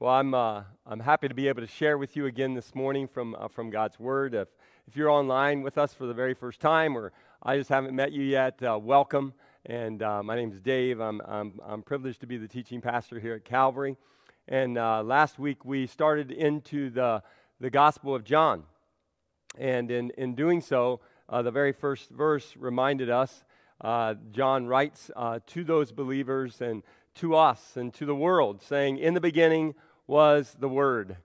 Well, I'm, uh, I'm happy to be able to share with you again this morning from, uh, from God's Word. If, if you're online with us for the very first time or I just haven't met you yet, uh, welcome. And uh, my name is Dave. I'm, I'm, I'm privileged to be the teaching pastor here at Calvary. And uh, last week we started into the, the Gospel of John. And in, in doing so, uh, the very first verse reminded us John writes to those believers and to us and to the world, saying, In the beginning was the Word.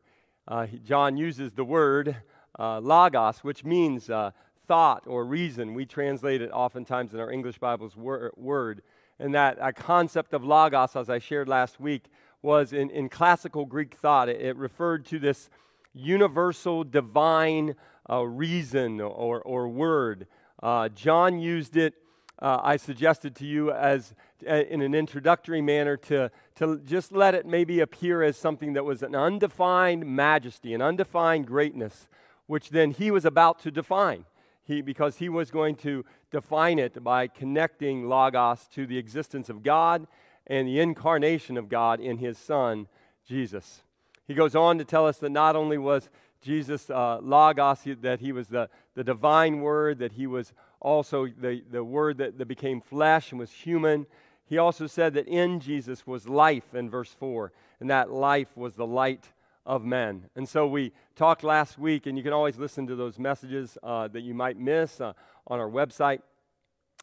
Uh, John uses the word uh, logos, which means uh, thought or reason. We translate it oftentimes in our English Bibles wor- word. And that concept of logos, as I shared last week, was in, in classical Greek thought. It, it referred to this universal divine uh, reason or, or word. Uh, John used it uh, I suggested to you as uh, in an introductory manner to, to just let it maybe appear as something that was an undefined majesty, an undefined greatness, which then he was about to define. He, because he was going to define it by connecting Logos to the existence of God and the incarnation of God in his Son, Jesus. He goes on to tell us that not only was Jesus uh, Logos, that he was the, the divine word, that he was also the, the word that, that became flesh and was human. He also said that in Jesus was life in verse 4, and that life was the light of men. And so we talked last week, and you can always listen to those messages uh, that you might miss uh, on our website.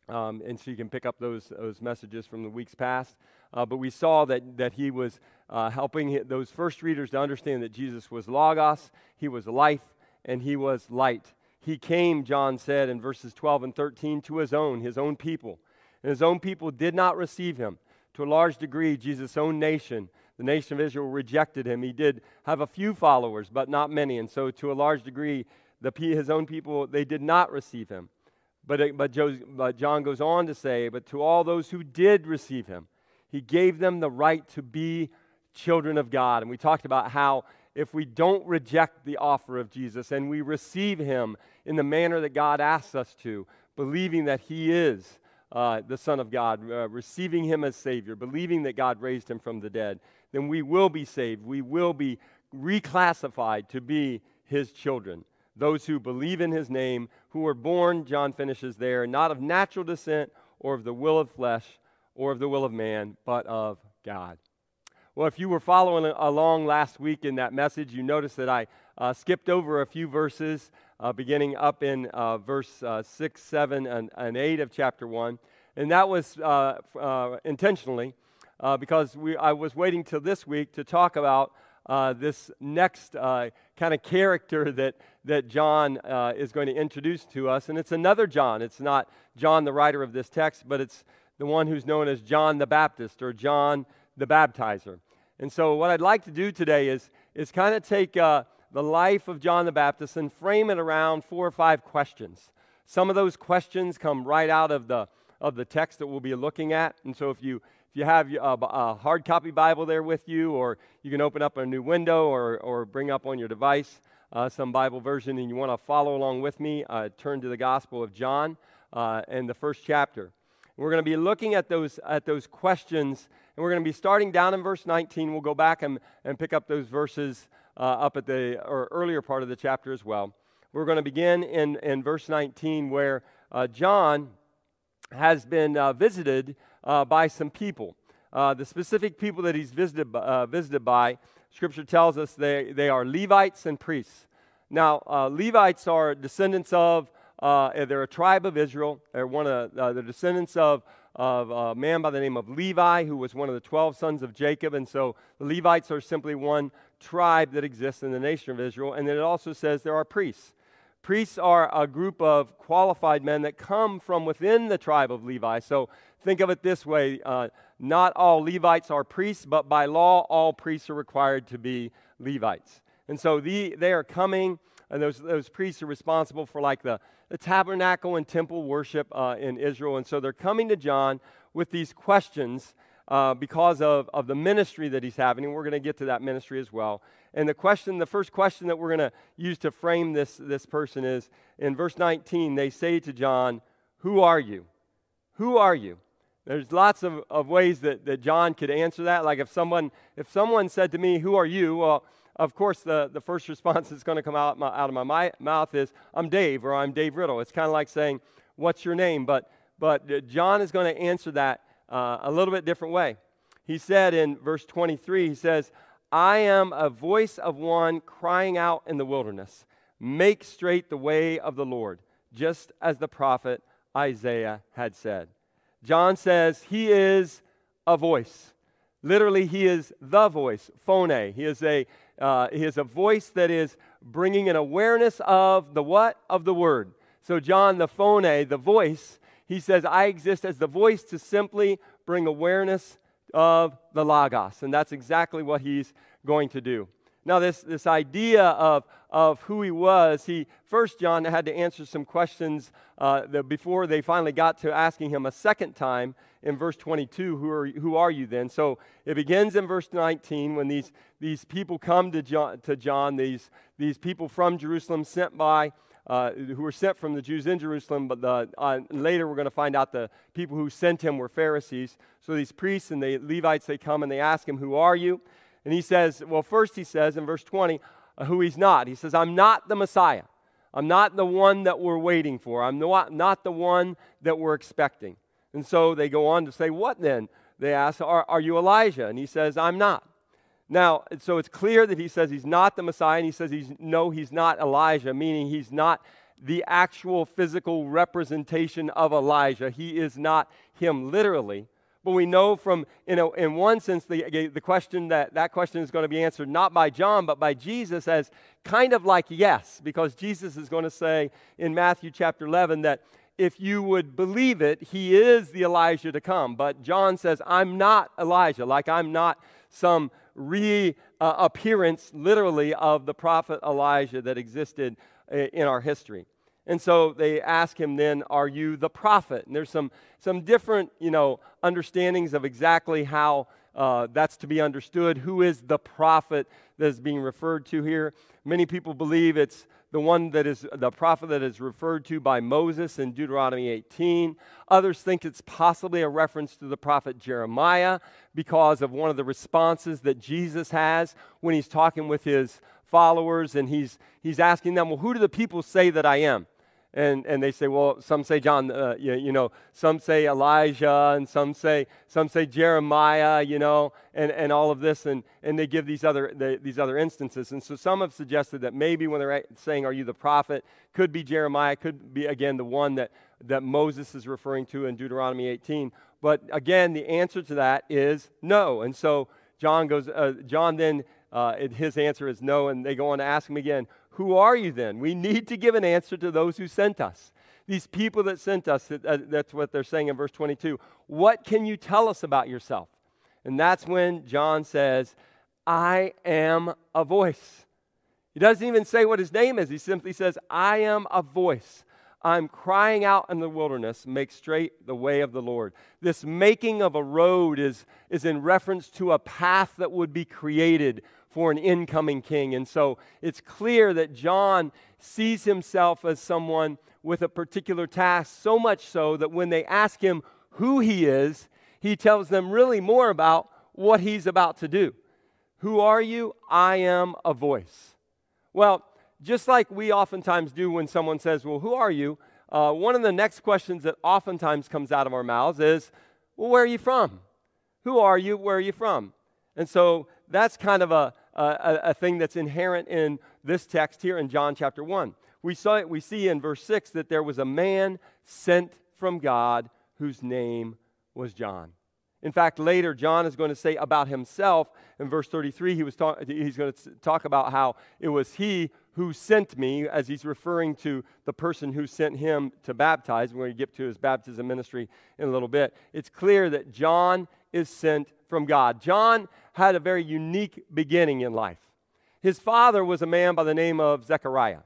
Um, and so you can pick up those, those messages from the weeks past. Uh, but we saw that, that he was uh, helping those first readers to understand that Jesus was Logos, he was life, and he was light. He came, John said in verses 12 and 13, to his own, his own people. And his own people did not receive him. To a large degree, Jesus' own nation, the nation of Israel, rejected him. He did have a few followers, but not many. And so, to a large degree, the, his own people, they did not receive him. But, but, but John goes on to say, But to all those who did receive him, he gave them the right to be children of God. And we talked about how if we don't reject the offer of Jesus and we receive him in the manner that God asks us to, believing that he is uh, the Son of God, uh, receiving him as Savior, believing that God raised him from the dead, then we will be saved. We will be reclassified to be his children. Those who believe in his name, who were born, John finishes there, not of natural descent or of the will of flesh or of the will of man, but of God. Well, if you were following along last week in that message, you noticed that I uh, skipped over a few verses, uh, beginning up in uh, verse uh, 6, 7, and, and, 8 of chapter 1. And that was uh, uh, intentionally because we, I was waiting till this week to talk about this next kind of character that, that John is going to introduce to us. And it's another John. It's not John, the writer of this text, but it's the one who's known as John the Baptist or John the baptizer. And so, what I'd like to do today is, is kind of take uh, the life of John the Baptist and frame it around four or five questions. Some of those questions come right out of the, of the text that we'll be looking at. And so, if you, if you have a, a hard copy Bible there with you, or you can open up a new window or, or bring up on your device uh, some Bible version and you want to follow along with me, uh, turn to the Gospel of John uh, and the first chapter. We're going to be looking at those, at those questions and we're going to be starting down in verse 19. We'll go back and, and pick up those verses uh, up at the or earlier part of the chapter as well. We're going to begin in, in verse 19 where uh, John has been uh, visited uh, by some people. Uh, the specific people that he's visited, uh, visited by, Scripture tells us they, they are Levites and priests. Now, Levites are descendants of, they're a tribe of Israel. They're one of the descendants of of a man by the name of Levi, who was one of the 12 sons of Jacob. And so the Levites are simply one tribe that exists in the nation of Israel. And then it also says there are priests. Priests are a group of qualified men that come from within the tribe of Levi. So think of it this way uh, not all Levites are priests, but by law, all priests are required to be Levites. And so the, they are coming, and those, those priests are responsible for like the the tabernacle and temple worship uh, in Israel. And so they're coming to John with these questions uh, because of, of the ministry that he's having. And we're going to get to that ministry as well. And the question, the first question that we're going to use to frame this, this person is in verse 19, they say to John, Who are you? Who are you? There's lots of, of ways that, that John could answer that. Like if someone, if someone said to me, Who are you? Well, of course, the, the first response that's going to come out, my, out of my, my mouth is, I'm Dave or I'm Dave Riddle. It's kind of like saying, What's your name? But, but uh, John is going to answer that uh, a little bit different way. He said in verse 23, He says, I am a voice of one crying out in the wilderness, make straight the way of the Lord, just as the prophet Isaiah had said. John says he is a voice. Literally, he is the voice, phone. He is a uh, is a voice that is bringing an awareness of the what of the word. So John, the phone, the voice, he says, I exist as the voice to simply bring awareness of the logos, and that's exactly what he's going to do. Now, this, this idea of, of who he was, he first John had to answer some questions uh, before they finally got to asking him a second time in verse 22, who are, who are you then? So it begins in verse 19 when these, these people come to John, to John these, these people from Jerusalem sent by, uh, who were sent from the Jews in Jerusalem, but the, uh, later we're going to find out the people who sent him were Pharisees. So these priests and the Levites, they come and they ask him, Who are you? And he says, well, first he says in verse 20, uh, who he's not. He says, I'm not the Messiah. I'm not the one that we're waiting for. I'm not, not the one that we're expecting. And so they go on to say, What then? They ask, Are, are you Elijah? And he says, I'm not. Now, so it's clear that he says he's not the Messiah, and he says he's no, he's not Elijah, meaning he's not the actual physical representation of Elijah. He is not him literally. But we know from, you know, in one sense, the, the question that that question is going to be answered not by John, but by Jesus as kind of like yes, because Jesus is going to say in Matthew chapter 11 that if you would believe it, he is the Elijah to come. But John says, I'm not Elijah, like I'm not some reappearance, uh, literally, of the prophet Elijah that existed uh, in our history. And so they ask him then, Are you the prophet? And there's some, some different, you know, understandings of exactly how uh, that's to be understood. Who is the prophet that is being referred to here? Many people believe it's the one that is the prophet that is referred to by Moses in Deuteronomy 18. Others think it's possibly a reference to the prophet Jeremiah because of one of the responses that Jesus has when he's talking with his followers and he's, he's asking them, Well, who do the people say that I am? And, and they say, well, some say John, uh, you, you, know, some say Elijah, and some say, some say Jeremiah, you know, and, and all of this, and, and they give these other, the, these other instances. And so some have suggested that maybe when they're saying, are you the prophet, could be Jeremiah, could be, again, the one that, that Moses is referring to in Deuteronomy 18. But again, the answer to that is no. And so John goes, uh, John then, uh, his answer is no, and they go on to ask him again, who are you then? We need to give an answer to those who sent us. These people that sent us, uh, that's what they're saying in verse 22. What can you tell us about yourself? And that's when John says, I am a voice. He doesn't even say what his name is. He simply says, I am a voice. I'm crying out in the wilderness, make straight the way of the Lord. This making of a road is, is in reference to a path that would be created for an incoming king. And so it's clear that John sees himself as someone with a particular task, so much so that when they ask him who he is, he tells them really more about what he's about to do. Who are you? I am a voice. Well, just like we oftentimes do when someone says, Well, who are you? Uh, one of the next questions that oftentimes comes out of our mouths is, Well, where are you from? Who are you? Where are you from? And so that's kind of a, a, a thing that's inherent in this text here in John chapter 1. We, saw it, we see in verse 6 that there was a man sent from God whose name was John. In fact, later, John is going to say about himself in verse 33, he was talk, he's going to talk about how it was he who sent me, as he's referring to the person who sent him to baptize. We're going to get to his baptism ministry in a little bit. It's clear that John is sent from God. John had a very unique beginning in life. His father was a man by the name of Zechariah.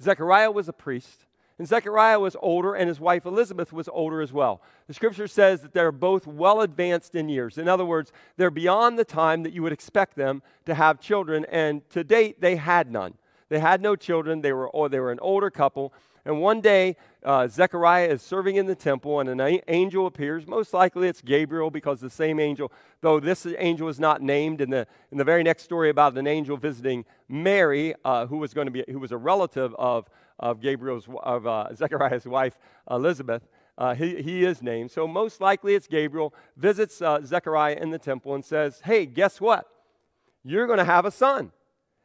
Zechariah was a priest, and Zechariah was older, and his wife Elizabeth was older as well. The scripture says that they're both well advanced in years. In other words, they're beyond the time that you would expect them to have children, and to date, they had none. They had no children. They were, or they were an older couple. And one day, uh, Zechariah is serving in the temple, and an angel appears. Most likely it's Gabriel because the same angel, though this angel is not named. In the, in the very next story about an angel visiting Mary, uh, who was going to be, who was a relative of, of Gabriel's, of uh, Zechariah's wife, Elizabeth, uh, he, he is named. So most likely it's Gabriel, visits uh, Zechariah in the temple and says, Hey, guess what? You're going to have a son.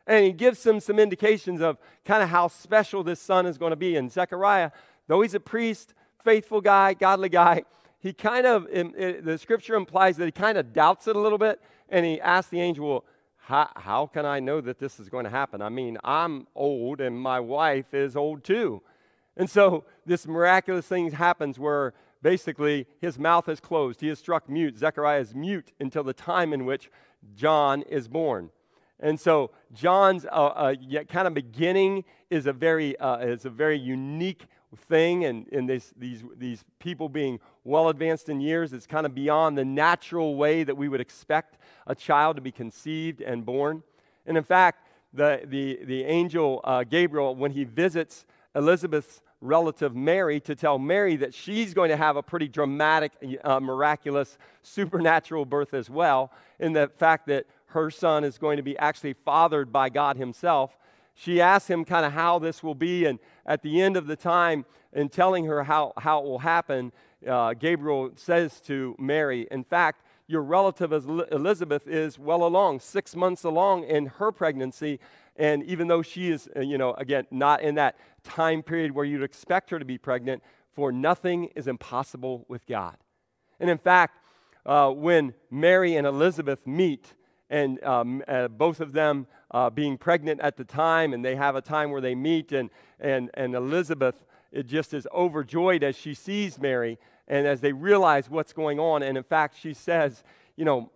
And he gives him some indications of kind of how special this son is going to be. And Zechariah, though he's a priest, faithful guy, godly guy, he kind of, the scripture implies that he kind of doubts it a little bit. And he asks the angel, how, how can I know that this is going to happen? I mean, I'm old and my wife is old too. And so this miraculous thing happens where basically his mouth is closed. He is struck mute. Zechariah is mute until the time in which John is born. And so John's uh, uh, kind of beginning is a very, uh, is a very unique thing, and, and this, these, these people being well advanced in years, it's kind of beyond the natural way that we would expect a child to be conceived and born. And in fact, the, the, the angel uh, Gabriel, when he visits Elizabeth's relative Mary to tell Mary that she's going to have a pretty dramatic, uh, miraculous, supernatural birth as well, in the fact that her son is going to be actually fathered by God Himself. She asks him kind of how this will be, and at the end of the time, in telling her how, how it will happen, uh, Gabriel says to Mary, In fact, your relative Elizabeth is well along, six months along in her pregnancy. And even though she is, uh, you know, again, not in that time period where you'd expect her to be pregnant, for nothing is impossible with God. And in fact, uh, when Mary and Elizabeth meet, and um, uh, both of them uh, being pregnant at the time, and they have a time where they meet, and, and, and Elizabeth it just is overjoyed as she sees Mary and as they realize what's going on. And in fact, she says, you know,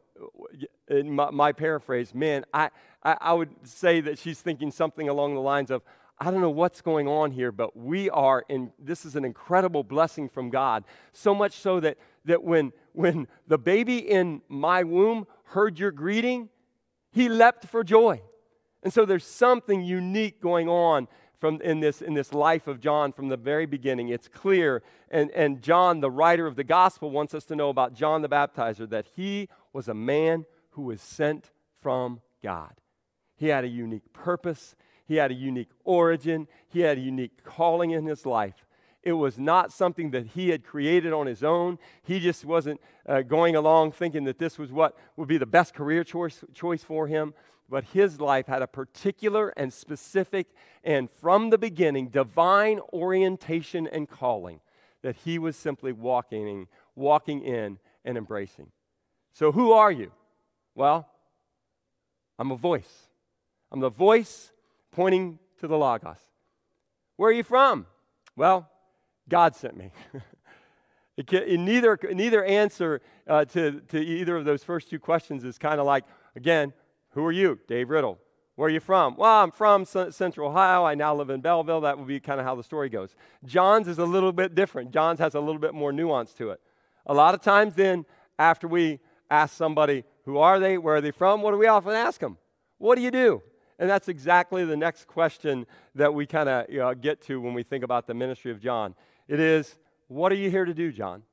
in my, my paraphrase, man, I, I, I would say that she's thinking something along the lines of, I don't know what's going on here, but we are in this is an incredible blessing from God. So much so that that when when the baby in my womb heard your greeting, he leapt for joy. And so there's something unique going on from in this in this life of John from the very beginning. It's clear. And, and John, the writer of the gospel, wants us to know about John the Baptizer that he was a man who was sent from God. He had a unique purpose. He had a unique origin. He had a unique calling in his life. It was not something that he had created on his own. He just wasn't uh, going along thinking that this was what would be the best career choice, choice for him. But his life had a particular and specific and from the beginning divine orientation and calling that he was simply walking, walking in and embracing. So, who are you? Well, I'm a voice. I'm the voice pointing to the Logos. Where are you from? Well, God sent me. it can, neither, neither answer uh, to, to either of those first two questions is kind of like, again, who are you? Dave Riddle. Where are you from? Well, I'm from C- Central Ohio. I now live in Belleville. That would be kind of how the story goes. John's is a little bit different. John's has a little bit more nuance to it. A lot of times, then, after we ask somebody, who are they? Where are they from? What do we often ask them? What do you do? And that's exactly the next question that we kind of you know, get to when we think about the ministry of John. It is, what are you here to do, John?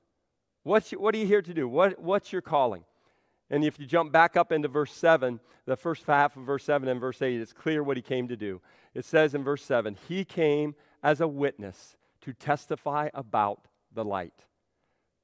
What's, what are you here to do? What, what's your calling? And if you jump back up into verse 7, the first half of verse 7 and verse 8, it's clear what he came to do. It says in verse 7 He came as a witness to testify about the light.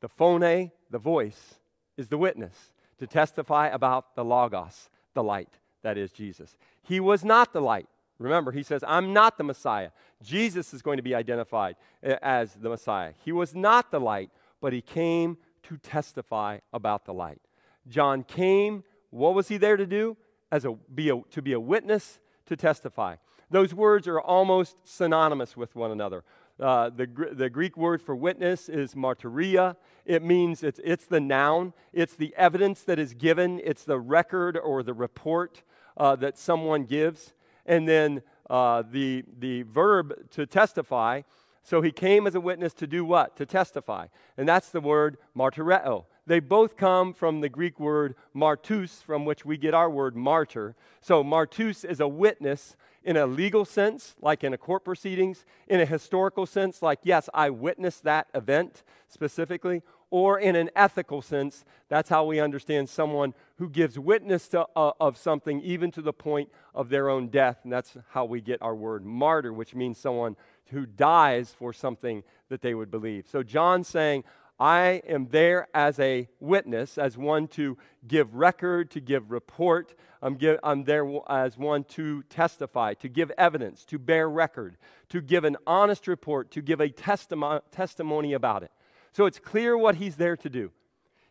The phone, the voice, is the witness to testify about the Logos, the light that is Jesus. He was not the light. Remember, he says, I'm not the Messiah. Jesus is going to be identified as the Messiah. He was not the light, but he came to testify about the light. John came, what was he there to do? As a, be a, to be a witness, to testify. Those words are almost synonymous with one another. Uh, the, the Greek word for witness is martyria. It means it's, it's the noun, it's the evidence that is given, it's the record or the report uh, that someone gives. And then uh, the, the verb to testify. So he came as a witness to do what? To testify. And that's the word martyreo. they both come from the Greek word martus, from which we get our word martyr. So, martus is a witness in a legal sense, like in a court proceedings, in a historical sense, like, yes, I witnessed that event specifically, or in an ethical sense, that's how we understand someone who gives witness to, uh, of something even to the point of their own death. And that's how we get our word martyr, which means someone who dies for something that they would believe. So John's saying, I am there as a witness, as one to give record, to give report. I'm, give, I'm, there as one to testify, to give evidence, to bear record, to give an honest report, to give a testimo- testimony about it. So it's clear what he's there to do.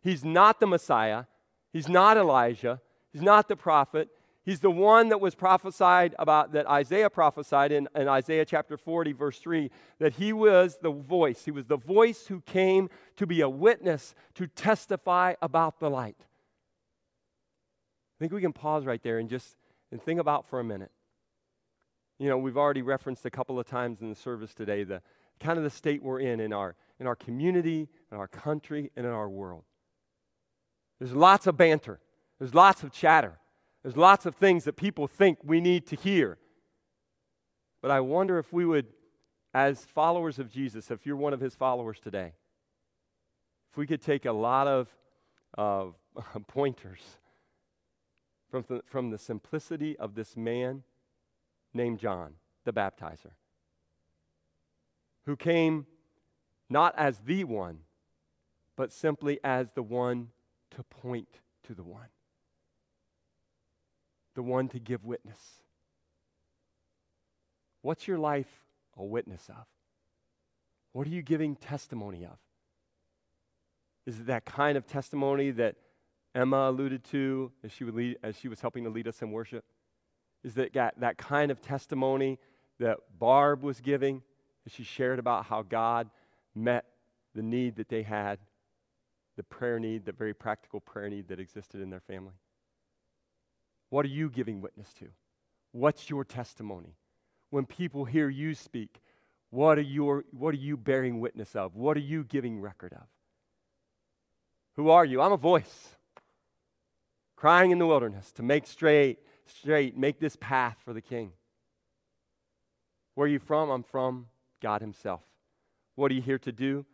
He's not the Messiah, he's not Elijah, he's not the prophet, He's the one that was prophesied about, that Isaiah prophesied in, in, Isaiah chapter 40, verse 3, that he was the voice. He was the voice who came to be a witness, to testify about the light. I think we can pause right there and just and think about for a minute. You know, we've already referenced a couple of times in the service today the kind of the state we're in in our, in our community, in our country, and in our world. There's lots of banter, there's lots of chatter. There's lots of things that people think we need to hear. But I wonder if we would, as followers of Jesus, if you're one of his followers today, if we could take a lot of uh, pointers from the, from the simplicity of this man named John, the baptizer, who came not as the one, but simply as the one to point to the one the one to give witness. What's your life a witness of? What are you giving testimony of? Is it that kind of testimony that Emma alluded to as she, lead, as she was helping to lead us in worship? Is that that kind of testimony that Barb was giving as she shared about how God met the need that they had, the prayer need, the very practical prayer need that existed in their family? What are you giving witness to? What's your testimony? When people hear you speak, what are, your, what are you bearing witness of? What are you giving record of? Who are you? I'm a voice crying in the wilderness to make straight, straight, make this path for the king. Where are you from? I'm from God Himself. What are you here to do?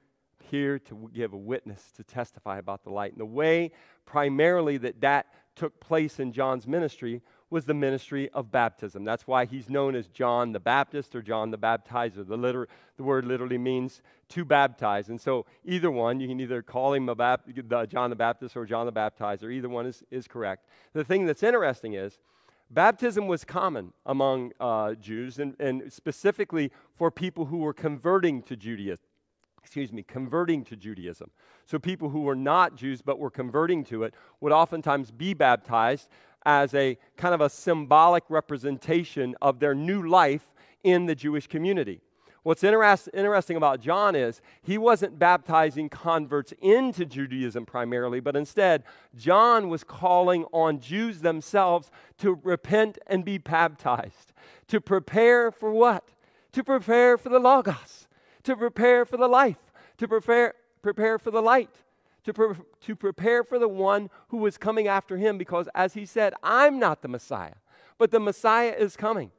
Here to give a witness, to testify about the light. And the way primarily that that took place in John's ministry was the ministry of baptism. That's why he's known as John the Baptist or John the Baptizer. The, liter- the word literally means to baptize. And so either one, you can either call him Bap- John the Baptist or John the Baptizer. Either one is, is correct. The thing that's interesting is baptism was common among uh, Jews and, and specifically for people who were converting to Judaism excuse me, converting to Judaism. So people who were not Jews but were converting to it would oftentimes be baptized as a kind of a symbolic representation of their new life in the Jewish community. What's interest, interesting about John is he wasn't baptizing converts into Judaism primarily, but instead, John was calling on Jews themselves to repent and be baptized. To prepare for what? To prepare for the Logos to prepare for the life, to prepare, prepare for the light, to, pre- to prepare for the one who was coming after him, because as he said, I'm not the Messiah, but the Messiah is coming.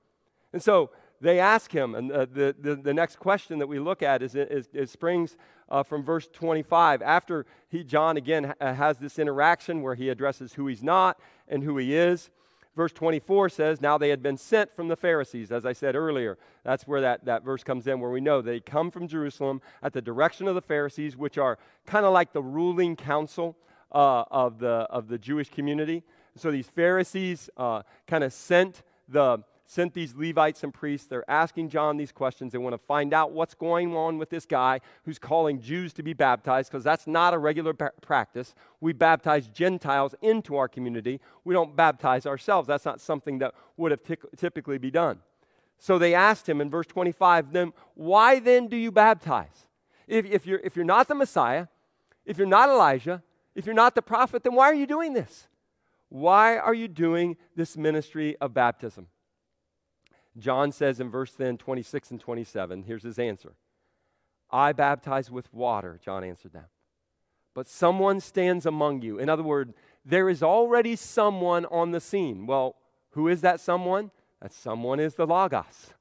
And so they ask him, and uh, the, the, the, next question that we look at is, is, is springs uh, from verse 25. After he, John again ha- has this interaction where he addresses who he's not and who he is. Verse 24 says, Now they had been sent from the Pharisees, as I said earlier. That's where that, that verse comes in, where we know they come from Jerusalem at the direction of the Pharisees, which are kind of like the ruling council uh, of, the, of the Jewish community. So these Pharisees uh, kind of sent the, sent these Levites and priests. They're asking John these questions. They want to find out what's going on with this guy who's calling Jews to be baptized, because that's not a regular practice. We baptize Gentiles into our community. We don't baptize ourselves. That's not something that would have t- typically be done. So they asked him in verse 25, then why then do you baptize? If, if, you're, if you're not the Messiah, if you're not Elijah, if you're not the prophet, then why are you doing this? Why are you doing this ministry of baptism? John says in verse then 26 and 27, here's his answer. I baptize with water, John answered them. but someone stands among you. In other words, there is already someone on the scene. Well, who is that someone? That someone is the Logos.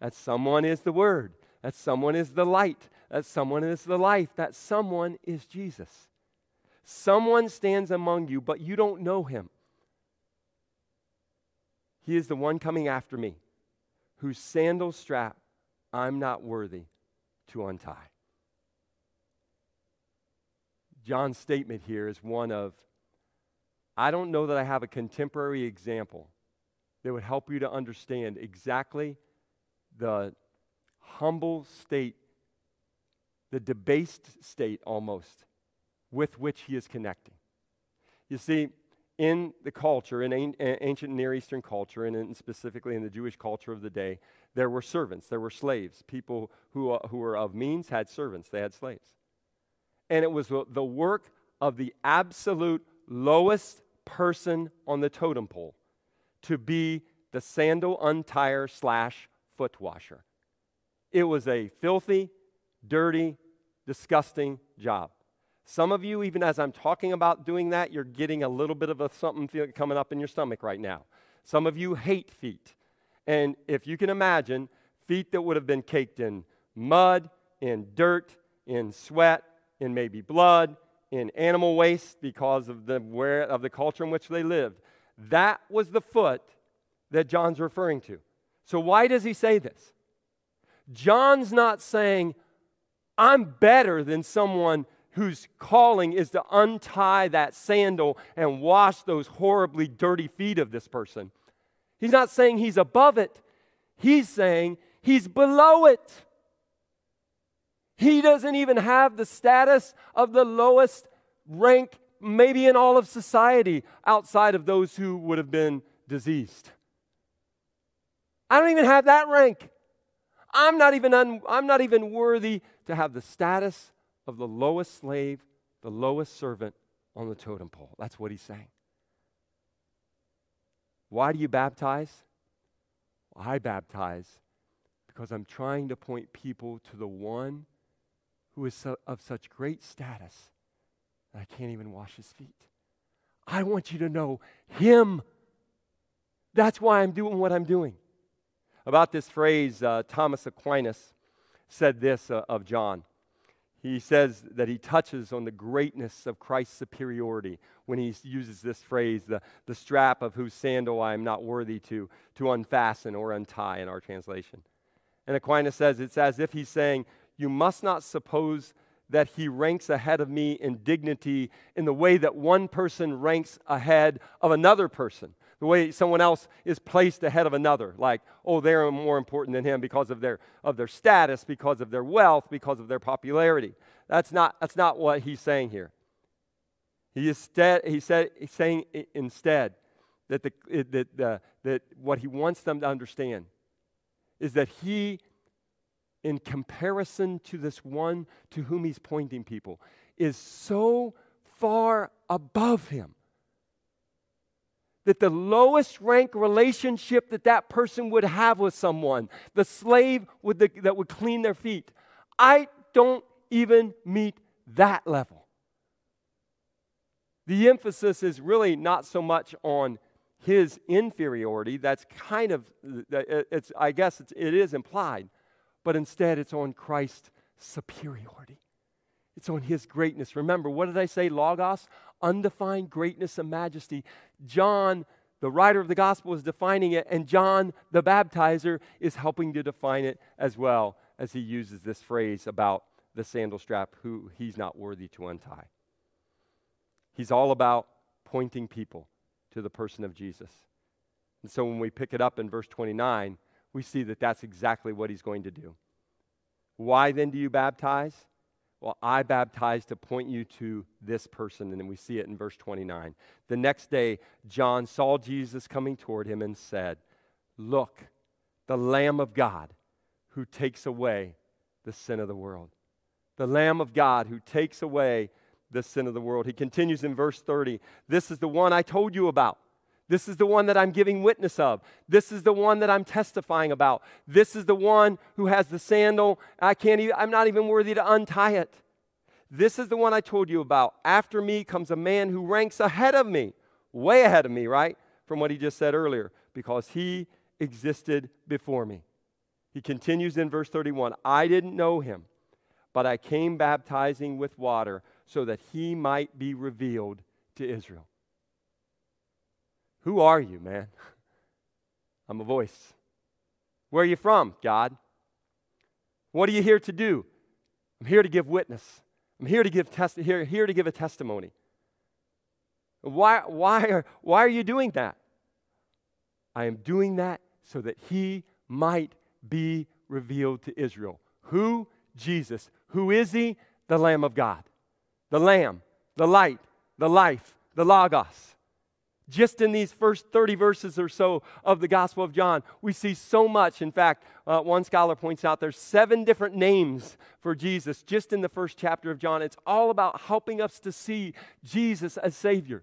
That someone is the Word. That someone is the light. That someone is the life. That someone is Jesus. Someone stands among you, but you don't know him. He is the one coming after me, whose sandal strap I'm not worthy to untie. John's statement here is one of I don't know that I have a contemporary example that would help you to understand exactly the humble state, the debased state almost, with which he is connecting. You see, in the culture, in ancient Near Eastern culture, and specifically in the Jewish culture of the day, there were servants, there were slaves. People who, uh, who were of means had servants, they had slaves. And it was the work of the absolute lowest person on the totem pole to be the sandal untire slash foot washer. It was a filthy, dirty, disgusting job. Some of you, even as I'm talking about doing that, you're getting a little bit of a something coming up in your stomach right now. Some of you hate feet. And if you can imagine, feet that would have been caked in mud, in dirt, in sweat, in maybe blood, in animal waste because of the, where, of the culture in which they lived. That was the foot that John's referring to. So, why does he say this? John's not saying, I'm better than someone whose calling is to untie that sandal and wash those horribly dirty feet of this person. He's not saying he's above it, he's saying he's below it. He doesn't even have the status of the lowest rank, maybe in all of society, outside of those who would have been diseased. I don't even have that rank. I'm not even, un, I'm not even worthy to have the status of the lowest slave, the lowest servant on the totem pole. That's what he's saying. Why do you baptize? Well, I baptize because I'm trying to point people to the one who is of such great status that I can't even wash his feet. I want you to know him. That's why I'm doing what I'm doing. About this phrase, uh, Thomas Aquinas said this uh, of John. He says that he touches on the greatness of Christ's superiority when he uses this phrase, the, the strap of whose sandal I am not worthy to, to unfasten or untie in our translation. And Aquinas says it's as if he's saying, You must not suppose that he ranks ahead of me in dignity in the way that one person ranks ahead of another person the way someone else is placed ahead of another. Like oh they're more important than him because of their of their status because of their wealth because of their popularity. That's not that's not what he's saying here. He is he said he's saying instead that the that the, that what he wants them to understand is that he in comparison to this one to whom he's pointing people is so far above him that the lowest rank relationship that that person would have with someone, the slave the, that would clean their feet, I don't even meet that level. The emphasis is really not so much on his inferiority. That's kind of, it's, I guess it's, it is implied, but instead it's on Christ's superiority. It's on his greatness. Remember, what did I say? Logos, undefined greatness and majesty. John, the writer of the gospel, is defining it, and John, the baptizer, is helping to define it as well as he uses this phrase about the sandal strap, who he's not worthy to untie. He's all about pointing people to the person of Jesus. And so when we pick it up in verse 29, we see that that's exactly what he's going to do. Why then do you baptize? Well, I baptize to point you to this person. And then we see it in verse 29. The next day, John saw Jesus coming toward him and said, Look, the Lamb of God who takes away the sin of the world. The Lamb of God who takes away the sin of the world. He continues in verse 30 This is the one I told you about. This is the one that I'm giving witness of. This is the one that I'm testifying about. This is the one who has the sandal. I can't even, I'm not even worthy to untie it. This is the one I told you about. After me comes a man who ranks ahead of me, way ahead of me, right? From what he just said earlier, because he existed before me. He continues in verse 31 I didn't know him, but I came baptizing with water so that he might be revealed to Israel. Who are you, man? I'm a voice. Where are you from, God? What are you here to do? I'm here to give witness. I'm here to give test here, here to give a testimony. Why, why, are, why are you doing that? I am doing that so that he might be revealed to Israel. Who? Jesus. Who is he? The Lamb of God. The Lamb, the light, the life, the Logos. Just in these first 30 verses or so of the Gospel of John, we see so much. In fact, uh, one scholar points out there's seven different names for Jesus just in the first chapter of John. It's all about helping us to see Jesus as Savior.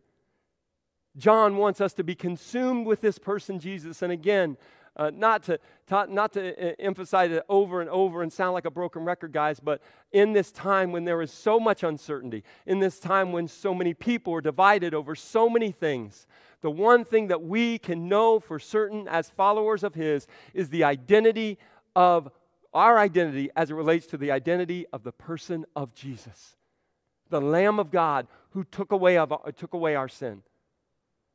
John wants us to be consumed with this person, Jesus. And again, uh, not to, not to uh, emphasize it over and over and sound like a broken record, guys, but in this time when there is so much uncertainty, in this time when so many people are divided over so many things, the one thing that we can know for certain as followers of His is the identity of our identity as it relates to the identity of the person of Jesus, the Lamb of God who took away, of, took away our sin.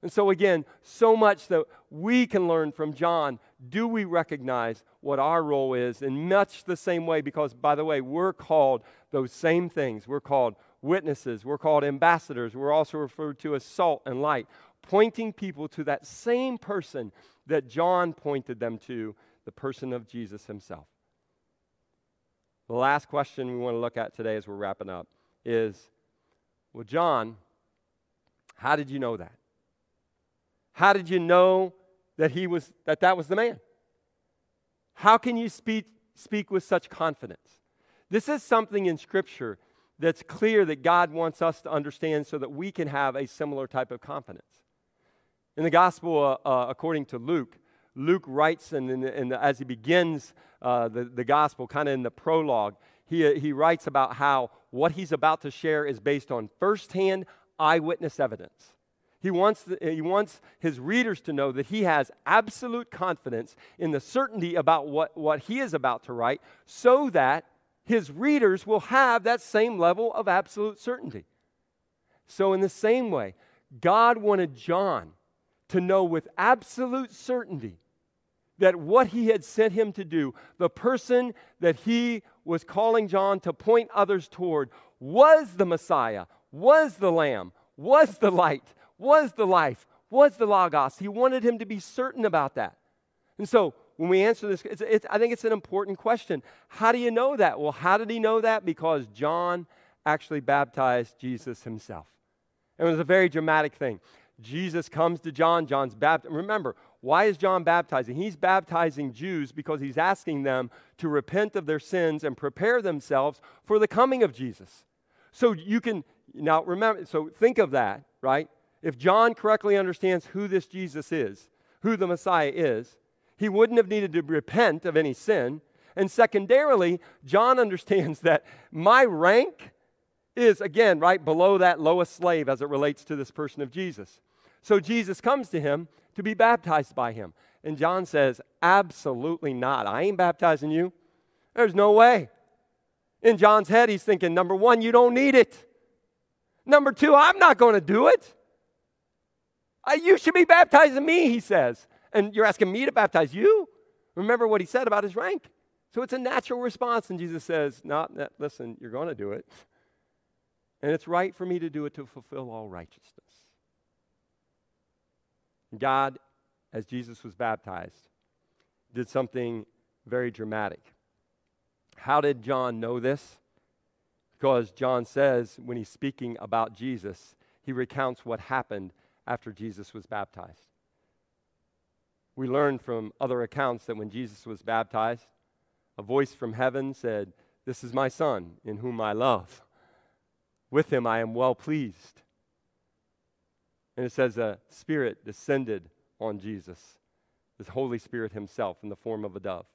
And so, again, so much that we can learn from John. Do we recognize what our role is in much the same way? Because, by the way, we're called those same things. We're called witnesses, we're called ambassadors, we're also referred to as salt and light, pointing people to that same person that John pointed them to, the person of Jesus himself. The last question we want to look at today as we're wrapping up is well, John, how did you know that? How did you know that he was that that was the man? How can you speak speak with such confidence? This is something in scripture that's clear that God wants us to understand so that we can have a similar type of confidence. In the gospel uh, uh, according to Luke, Luke writes, and, as he begins uh, the, the gospel, kind of in the prologue, he, he writes about how what he's about to share is based on firsthand eyewitness evidence. He wants, the, he wants his readers to know that he has absolute confidence in the certainty about what, what he is about to write so that his readers will have that same level of absolute certainty. So, in the same way, God wanted John to know with absolute certainty that what he had sent him to do, the person that he was calling John to point others toward, was the Messiah, was the Lamb, was the light, was the life, was the Logos. He wanted him to be certain about that. And so when we answer this, it's, it's, I think it's an important question. How do you know that? Well, how did he know that? Because John actually baptized Jesus himself. It was a very dramatic thing. Jesus comes to John, John's baptized. Remember, why is John baptizing? He's baptizing Jews because he's asking them to repent of their sins and prepare themselves for the coming of Jesus. So you can, now remember, so think of that, right? If John correctly understands who this Jesus is, who the Messiah is, he wouldn't have needed to repent of any sin. And secondarily, John understands that my rank is, again, right below that lowest slave as it relates to this person of Jesus. So Jesus comes to him to be baptized by him. And John says, Absolutely not. I ain't baptizing you. There's no way. In John's head, he's thinking, number one, you don't need it. Number two, I'm not going to do it. Uh, you should be baptizing me, he says. And you're asking me to baptize you? Remember what he said about his rank. So it's a natural response. And Jesus says, Not, that, listen, you're going to do it. And it's right for me to do it to fulfill all righteousness. God, as Jesus was baptized, did something very dramatic. How did John know this? Because John says, when he's speaking about Jesus, he recounts what happened after Jesus was baptized. We learn from other accounts that when Jesus was baptized, a voice from heaven said, This is my Son, in whom I love. With him I am well pleased. And it says a spirit descended on Jesus, the Holy Spirit himself in the form of a dove.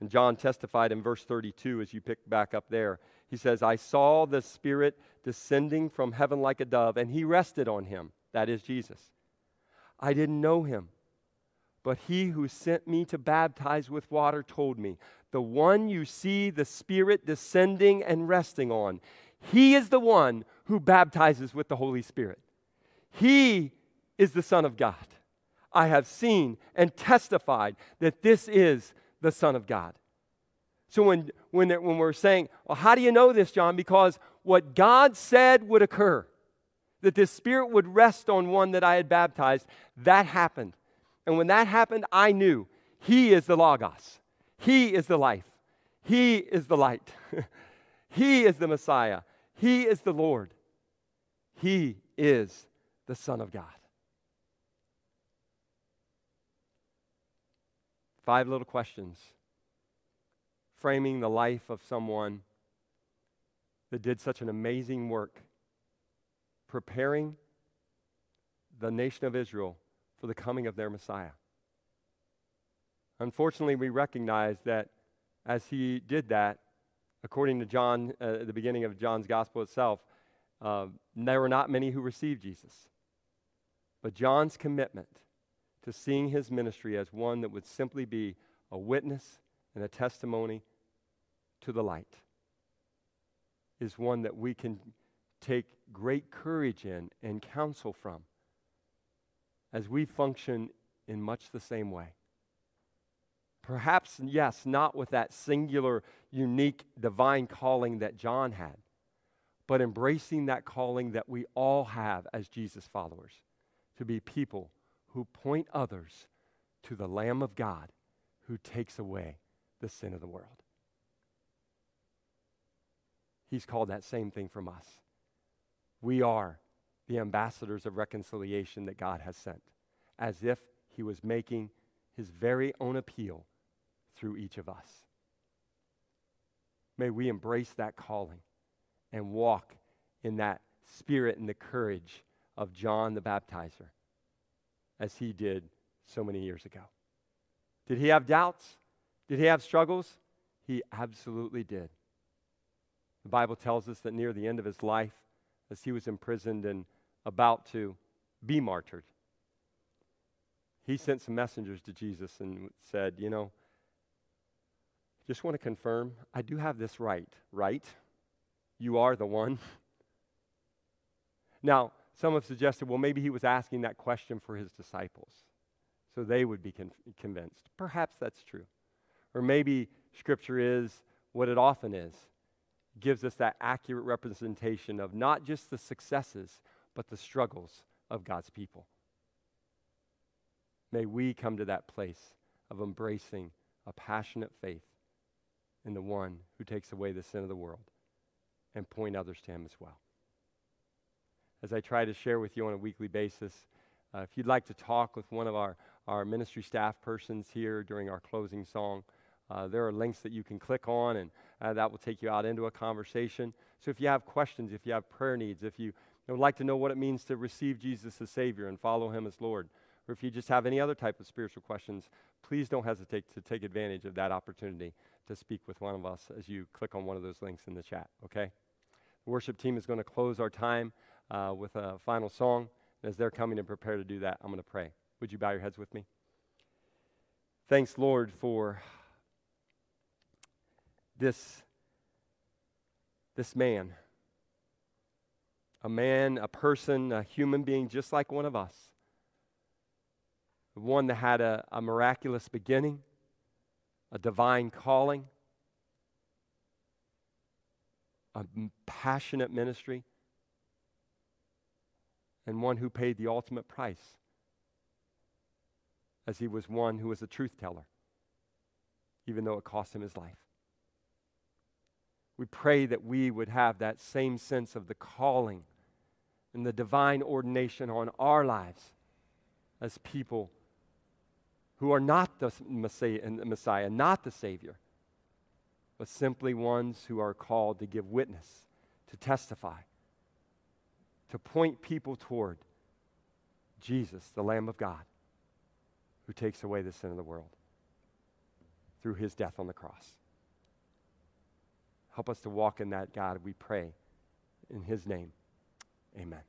And John testified in verse 32, as you pick back up there, He says, I saw the Spirit descending from heaven like a dove, and he rested on him. That is Jesus. I didn't know him, but he who sent me to baptize with water told me, The one you see the Spirit descending and resting on, he is the one who baptizes with the Holy Spirit. He is the Son of God. I have seen and testified that this is the Son of God. So when, when, when we're saying, well, how do you know this, John? Because what God said would occur, that this Spirit would rest on one that I had baptized, that happened. And when that happened, I knew He is the Logos, He is the life, He is the light, He is the Messiah, He is the Lord, He is the Son of God. Five little questions framing the life of someone that did such an amazing work preparing the nation of Israel for the coming of their Messiah. Unfortunately, we recognize that as he did that, according to John, uh, the beginning of John's gospel itself, uh, there were not many who received Jesus. But John's commitment to seeing his ministry as one that would simply be a witness and a testimony to the light is one that we can take great courage in and counsel from as we function in much the same way. Perhaps, yes, not with that singular, unique, divine calling that John had, but embracing that calling that we all have as Jesus followers to be people who point others to the Lamb of God who takes away the sin of the world. He's called that same thing from us. We are the ambassadors of reconciliation that God has sent, as if He was making His very own appeal through each of us. May we embrace that calling and walk in that spirit and the courage of John the Baptizer, as he did so many years ago. Did he have doubts? Did he have struggles? He absolutely did. The Bible tells us that near the end of his life, as he was imprisoned and about to be martyred, he sent some messengers to Jesus and said, You know, just want to confirm, I do have this right, right? You are the one. Now, some have suggested, well, maybe he was asking that question for his disciples so they would be con- convinced. Perhaps that's true. Or maybe Scripture is what it often is gives us that accurate representation of not just the successes, but the struggles of God's people. May we come to that place of embracing a passionate faith in the one who takes away the sin of the world and point others to him as well. As I try to share with you on a weekly basis, uh, if you'd like to talk with one of our, our ministry staff persons here during our closing song, uh, there are links that you can click on, and uh, that will take you out into a conversation. So if you have questions, if you have prayer needs, if you would like to know what it means to receive Jesus as Savior and follow Him as Lord, or if you just have any other type of spiritual questions, please don't hesitate to take advantage of that opportunity to speak with one of us as you click on one of those links in the chat, okay? The worship team is going to close our time uh, with a final song. As they're coming and prepare to do that, I'm going to pray. Would you bow your heads with me? Thanks, Lord, for this, this man. A man, a person, a human being just like one of us. One that had a, a miraculous beginning, a divine calling, a passionate ministry, and one who paid the ultimate price, as he was one who was a truth teller, even though it cost him his life. We pray that we would have that same sense of the calling and the divine ordination on our lives as people who are not the Messiah, not the Savior, but simply ones who are called to give witness, to testify, to point people toward Jesus, the Lamb of God, who takes away the sin of the world through his death on the cross. Help us to walk in that, God, we pray. In his name, amen.